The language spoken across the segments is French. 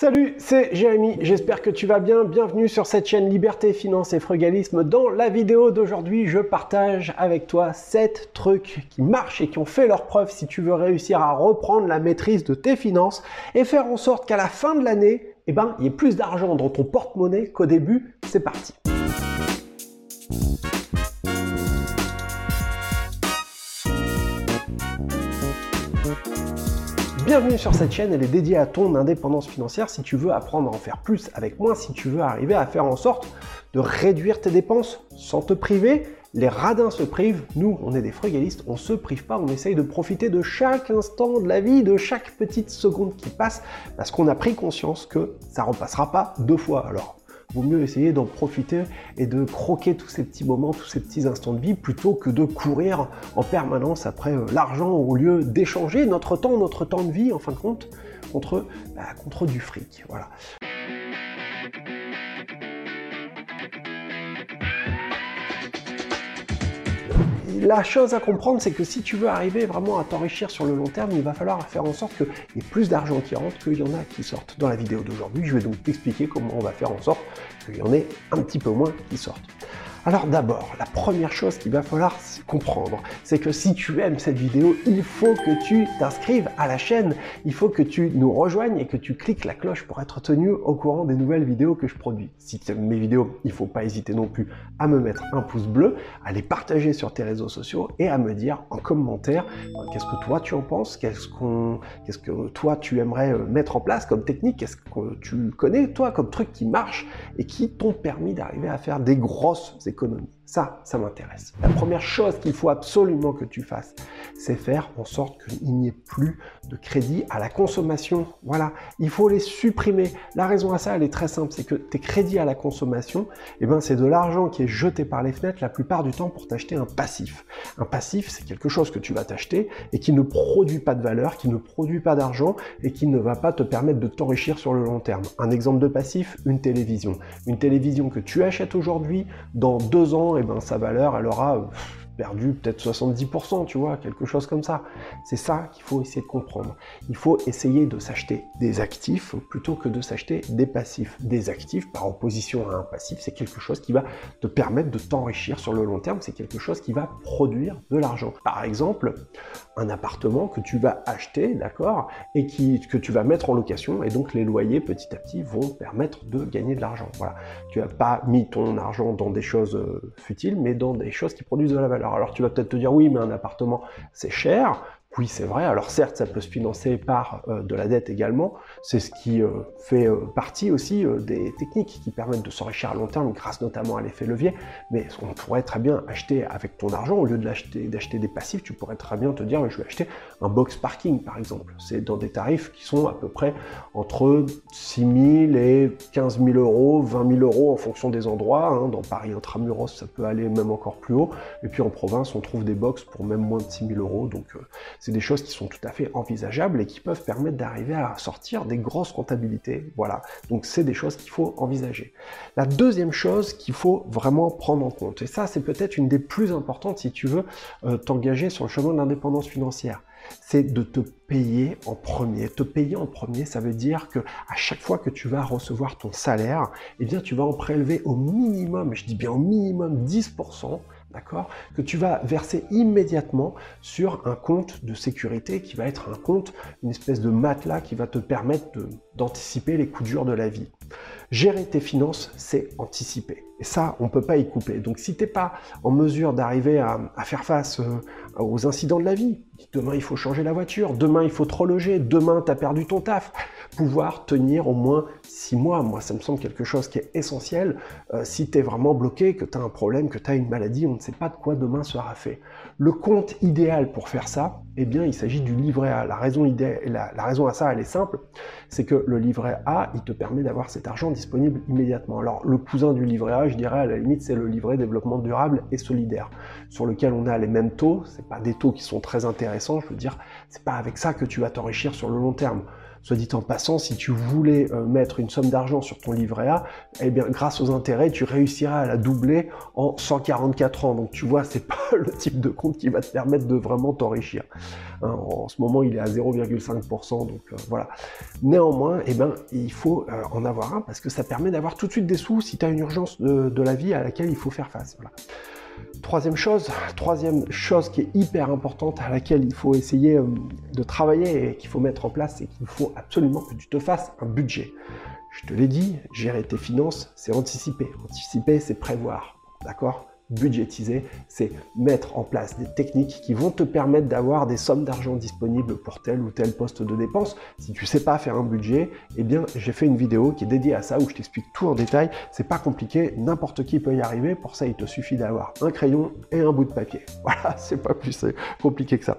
Salut, c'est Jérémy, j'espère que tu vas bien. Bienvenue sur cette chaîne Liberté, Finance et Frugalisme. Dans la vidéo d'aujourd'hui, je partage avec toi 7 trucs qui marchent et qui ont fait leur preuve si tu veux réussir à reprendre la maîtrise de tes finances et faire en sorte qu'à la fin de l'année, eh ben, il y ait plus d'argent dans ton porte-monnaie qu'au début. C'est parti. Bienvenue sur cette chaîne, elle est dédiée à ton indépendance financière si tu veux apprendre à en faire plus avec moins, si tu veux arriver à faire en sorte de réduire tes dépenses sans te priver. Les radins se privent, nous on est des frugalistes, on se prive pas, on essaye de profiter de chaque instant de la vie, de chaque petite seconde qui passe, parce qu'on a pris conscience que ça repassera pas deux fois. Alors vaut mieux essayer d'en profiter et de croquer tous ces petits moments, tous ces petits instants de vie, plutôt que de courir en permanence après euh, l'argent au lieu d'échanger notre temps, notre temps de vie, en fin de compte, contre, bah, contre du fric. Voilà. La chose à comprendre, c'est que si tu veux arriver vraiment à t'enrichir sur le long terme, il va falloir faire en sorte qu'il y ait plus d'argent qui rentre qu'il y en a qui sortent. Dans la vidéo d'aujourd'hui, je vais donc t'expliquer comment on va faire en sorte qu'il y en ait un petit peu moins qui sortent. Alors d'abord, la première chose qu'il va falloir comprendre, c'est que si tu aimes cette vidéo, il faut que tu t'inscrives à la chaîne, il faut que tu nous rejoignes et que tu cliques la cloche pour être tenu au courant des nouvelles vidéos que je produis. Si tu aimes mes vidéos, il ne faut pas hésiter non plus à me mettre un pouce bleu, à les partager sur tes réseaux sociaux et à me dire en commentaire euh, qu'est-ce que toi tu en penses, qu'est-ce qu'est-ce que toi tu aimerais euh, mettre en place comme technique, qu'est-ce que tu connais toi comme truc qui marche et qui t'ont permis d'arriver à faire des grosses économie. Ça, ça m'intéresse. La première chose qu'il faut absolument que tu fasses, c'est faire en sorte qu'il n'y ait plus de crédit à la consommation. Voilà, il faut les supprimer. La raison à ça, elle est très simple, c'est que tes crédits à la consommation, eh ben, c'est de l'argent qui est jeté par les fenêtres la plupart du temps pour t'acheter un passif. Un passif, c'est quelque chose que tu vas t'acheter et qui ne produit pas de valeur, qui ne produit pas d'argent et qui ne va pas te permettre de t'enrichir sur le long terme. Un exemple de passif, une télévision. Une télévision que tu achètes aujourd'hui, dans deux ans, ben, sa valeur, elle aura perdu peut-être 70%, tu vois, quelque chose comme ça. C'est ça qu'il faut essayer de comprendre. Il faut essayer de s'acheter des actifs plutôt que de s'acheter des passifs. Des actifs par opposition à un passif, c'est quelque chose qui va te permettre de t'enrichir sur le long terme, c'est quelque chose qui va produire de l'argent. Par exemple, un appartement que tu vas acheter, d'accord, et qui, que tu vas mettre en location, et donc les loyers petit à petit vont permettre de gagner de l'argent. Voilà. Tu n'as pas mis ton argent dans des choses euh, futiles, mais dans des choses qui produisent de la valeur. Alors tu vas peut-être te dire oui, mais un appartement c'est cher. Oui, c'est vrai. Alors certes, ça peut se financer par euh, de la dette également. C'est ce qui euh, fait euh, partie aussi des techniques qui permettent de s'enrichir à long terme grâce notamment à l'effet levier. Mais on pourrait très bien acheter avec ton argent, au lieu d'acheter des passifs, tu pourrais très bien te dire, je vais acheter un box parking par exemple. C'est dans des tarifs qui sont à peu près entre 6 000 et 15 000 euros, 20 000 euros en fonction des endroits. Hein. Dans Paris intramuros, ça peut aller même encore plus haut. Et puis en province, on trouve des box pour même moins de 6 000 euros. Donc c'est des choses qui sont tout à fait envisageables et qui peuvent permettre d'arriver à sortir des grosses comptabilités. Voilà, donc c'est des choses qu'il faut envisager. La deuxième chose qu'il faut vraiment prendre en compte, et ça c'est peut-être une des plus importantes si tu veux euh, t'engager sur le chemin de l'indépendance financière, c'est de te payer en premier. Te payer en premier, ça veut dire que à chaque fois que tu vas recevoir ton salaire, eh bien tu vas en prélever au minimum, je dis bien au minimum 10% d'accord? Que tu vas verser immédiatement sur un compte de sécurité qui va être un compte, une espèce de matelas qui va te permettre d'anticiper les coups durs de la vie. Gérer tes finances, c'est anticiper. Et ça, on ne peut pas y couper. Donc si tu n'es pas en mesure d'arriver à, faire face euh, aux incidents de la vie, demain il faut changer la voiture, demain il faut te reloger, demain tu as perdu ton taf, pouvoir tenir au moins six mois, moi ça me semble quelque chose qui est essentiel. Euh, si tu es vraiment bloqué, que tu as un problème, que tu as une maladie, on ne sait pas de quoi demain sera fait. Le compte idéal pour faire ça, eh bien il s'agit du livret A. La raison, à ça, elle est simple, c'est que le livret A, il te permet d'avoir cet argent disponible immédiatement. Alors le cousin du livret A, je dirais à la limite, c'est le livret développement durable et solidaire, sur lequel on a les mêmes taux. C'est pas des taux qui sont très intéressants. Je veux dire, c'est pas avec ça que tu vas t'enrichir sur le long terme. Soit dit en passant, si tu voulais euh, mettre une somme d'argent sur ton livret A, eh bien, grâce aux intérêts, tu réussiras à la doubler en 144 ans. Donc, tu vois, c'est pas le type de compte qui va te permettre de vraiment t'enrichir. Hein, en ce moment, il est à 0,5%, donc euh, voilà. Néanmoins, eh ben, il faut euh, en avoir un parce que ça permet d'avoir tout de suite des sous si tu as une urgence de, la vie à laquelle il faut faire face. Troisième chose, troisième chose qui est hyper importante à laquelle il faut essayer euh, de travailler et qu'il faut mettre en place, c'est qu'il faut absolument que tu te fasses un budget. Je te l'ai dit, gérer tes finances, c'est anticiper. Anticiper, c'est prévoir. D'accord? Budgétiser, c'est mettre en place des techniques qui vont te permettre d'avoir des sommes d'argent disponibles pour tel ou tel poste de dépense. Si tu sais pas faire un budget, eh bien, j'ai fait une vidéo qui est dédiée à ça où je t'explique tout en détail. C'est pas compliqué, n'importe qui peut y arriver. Pour ça, il te suffit d'avoir un crayon et un bout de papier. Voilà, c'est pas plus compliqué que ça.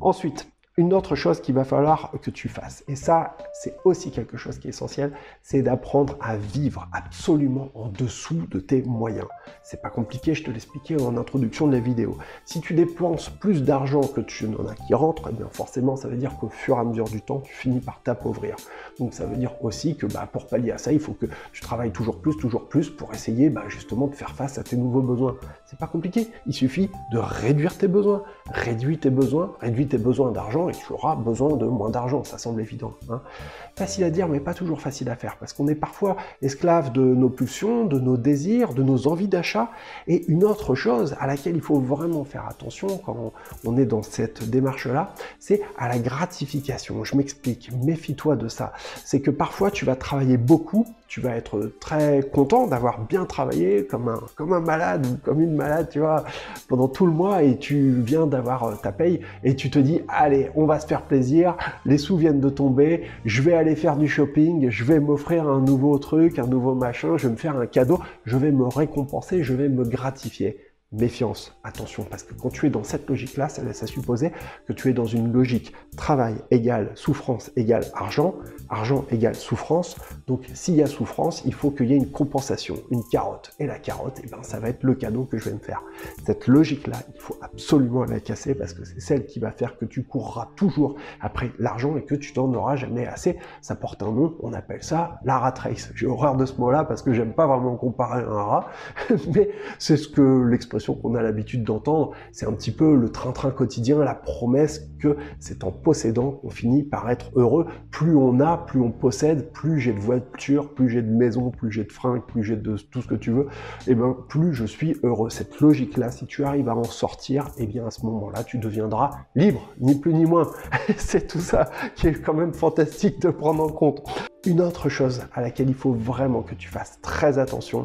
Ensuite, une autre chose qu'il va falloir que tu fasses, et ça c'est aussi quelque chose qui est essentiel, c'est d'apprendre à vivre absolument en dessous de tes moyens. C'est pas compliqué, je te l'expliquais en introduction de la vidéo. Si tu dépenses plus d'argent que tu n'en as qui rentre, eh bien forcément ça veut dire qu'au fur et à mesure du temps, tu finis par t'appauvrir. Donc ça veut dire aussi que bah, pour pallier à ça, il faut que tu travailles toujours plus, toujours plus pour essayer bah, justement de faire face à tes nouveaux besoins. C'est pas compliqué, il suffit de réduire tes besoins. Réduis tes besoins, réduis tes besoins d'argent et tu auras besoin de moins d'argent, ça semble évident. Hein. Facile à dire, mais pas toujours facile à faire, parce qu'on est parfois esclave de nos pulsions, de nos désirs, de nos envies d'achat. Et une autre chose à laquelle il faut vraiment faire attention quand on est dans cette démarche-là, c'est à la gratification. Je m'explique, méfie-toi de ça. C'est que parfois tu vas travailler beaucoup, tu vas être très content d'avoir bien travaillé comme un, comme un malade ou comme une malade, tu vois, pendant tout le mois et tu viens d'avoir euh, ta paye et tu te dis, allez, on va se faire plaisir, les sous viennent de tomber, je vais aller faire du shopping, je vais m'offrir un nouveau truc, un nouveau machin, je vais me faire un cadeau, je vais me récompenser, je vais me gratifier méfiance, attention, parce que quand tu es dans cette logique-là, ça laisse à supposer que tu es dans une logique travail égale souffrance égale argent, argent égale souffrance. Donc s'il y a souffrance, il faut qu'il y ait une compensation, une carotte. Et la carotte, eh ben, ça va être le cadeau que je vais me faire. Cette logique-là, il faut absolument la casser parce que c'est celle qui va faire que tu courras toujours après l'argent et que tu n'en auras jamais assez. Ça porte un nom, on appelle ça la rat race. J'ai horreur de ce mot-là parce que j'aime pas vraiment comparer un rat, mais c'est ce que l'expression qu'on a l'habitude d'entendre, c'est un petit peu le train-train quotidien, la promesse que c'est en possédant qu'on finit par être heureux. Plus on a, plus on possède, plus j'ai de voiture, plus j'ai de maison, plus j'ai de fringues, plus j'ai de tout ce que tu veux, et eh bien plus je suis heureux. Cette logique-là, si tu arrives à en sortir, et eh bien à ce moment-là, tu deviendras libre, ni plus ni moins. c'est tout ça qui est quand même fantastique de prendre en compte. Une autre chose à laquelle il faut vraiment que tu fasses très attention,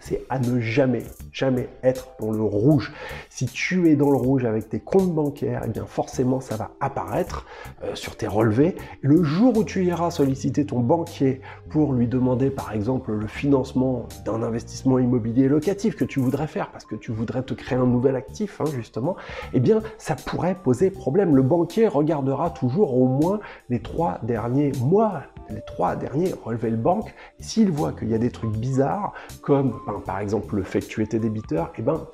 c'est à ne jamais, jamais être dans le rouge. Si tu es dans le rouge avec tes comptes bancaires, eh bien forcément ça va apparaître euh, sur tes relevés. Le jour où tu iras solliciter ton banquier pour lui demander par exemple le financement d'un investissement immobilier locatif que tu voudrais faire parce que tu voudrais te créer un nouvel actif hein, justement, eh bien ça pourrait poser problème. Le banquier regardera toujours au moins les trois derniers mois, les trois derniers relevés de banque. S'il voit qu'il y a des trucs bizarres comme par exemple le fait que tu étais débiteur, eh ben,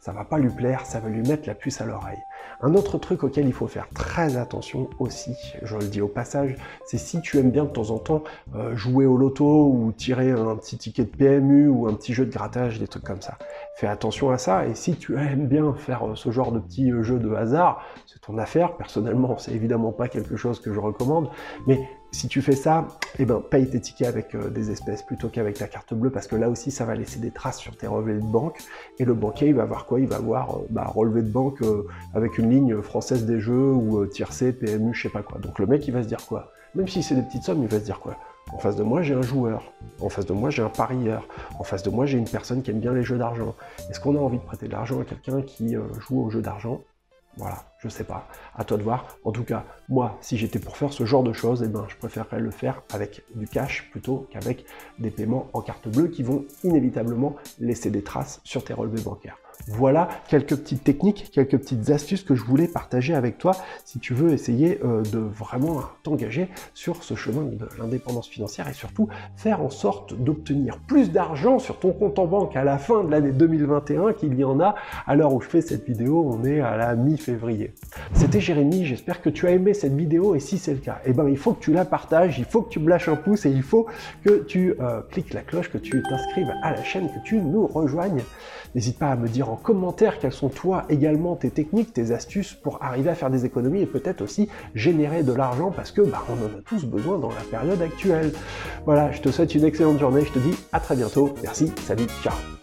ça va pas lui plaire, ça va lui mettre la puce à l'oreille. Un autre truc auquel il faut faire très attention aussi, je le dis au passage, c'est si tu aimes bien de temps en temps euh, jouer au loto ou tirer un petit ticket de PMU ou un petit jeu de grattage, des trucs comme ça. Fais attention à ça et si tu aimes bien faire euh, ce genre de petits euh, jeux de hasard, c'est ton affaire. Personnellement, c'est évidemment pas quelque chose que je recommande, mais si tu fais ça, eh ben, paye tes tickets avec euh, des espèces plutôt qu'avec ta carte bleue, parce que là aussi, ça va laisser des traces sur tes relevés de banque. Et le banquier, il va voir quoi? Il va voir euh, bah, relevé de banque euh, avec une ligne française des jeux ou tiercé, PMU, je sais pas quoi. Donc le mec, il va se dire quoi? Même si c'est des petites sommes, il va se dire quoi? En face de moi, j'ai un joueur. En face de moi, j'ai un parieur. En face de moi, j'ai une personne qui aime bien les jeux d'argent. Est-ce qu'on a envie de prêter de l'argent à quelqu'un qui joue aux jeux d'argent? Voilà, je sais pas. À toi de voir. En tout cas, moi, si j'étais pour faire ce genre de choses, eh ben, je préférerais le faire avec du cash plutôt qu'avec des paiements en carte bleue qui vont inévitablement laisser des traces sur tes relevés bancaires. Voilà quelques petites techniques, quelques petites astuces que je voulais partager avec toi si tu veux essayer euh, de vraiment t'engager sur ce chemin de l'indépendance financière et surtout faire en sorte d'obtenir plus d'argent sur ton compte en banque à la fin de l'année 2021 qu'il y en a à l'heure où je fais cette vidéo, on est à la mi-février. C'était Jérémy, j'espère que tu as aimé cette vidéo et si c'est le cas, eh ben, il faut que tu la partages, il faut que tu me lâches un pouce et il faut que tu euh, cliques la cloche, que tu t'inscrives à la chaîne, que tu nous rejoignes. N'hésite pas à me dire en commentaire quelles sont toi également tes techniques, tes astuces pour arriver à faire des économies et peut-être aussi générer de l'argent parce que bah, on en a tous besoin dans la période actuelle. Voilà, je te souhaite une excellente journée, je te dis à très bientôt. Merci, salut, ciao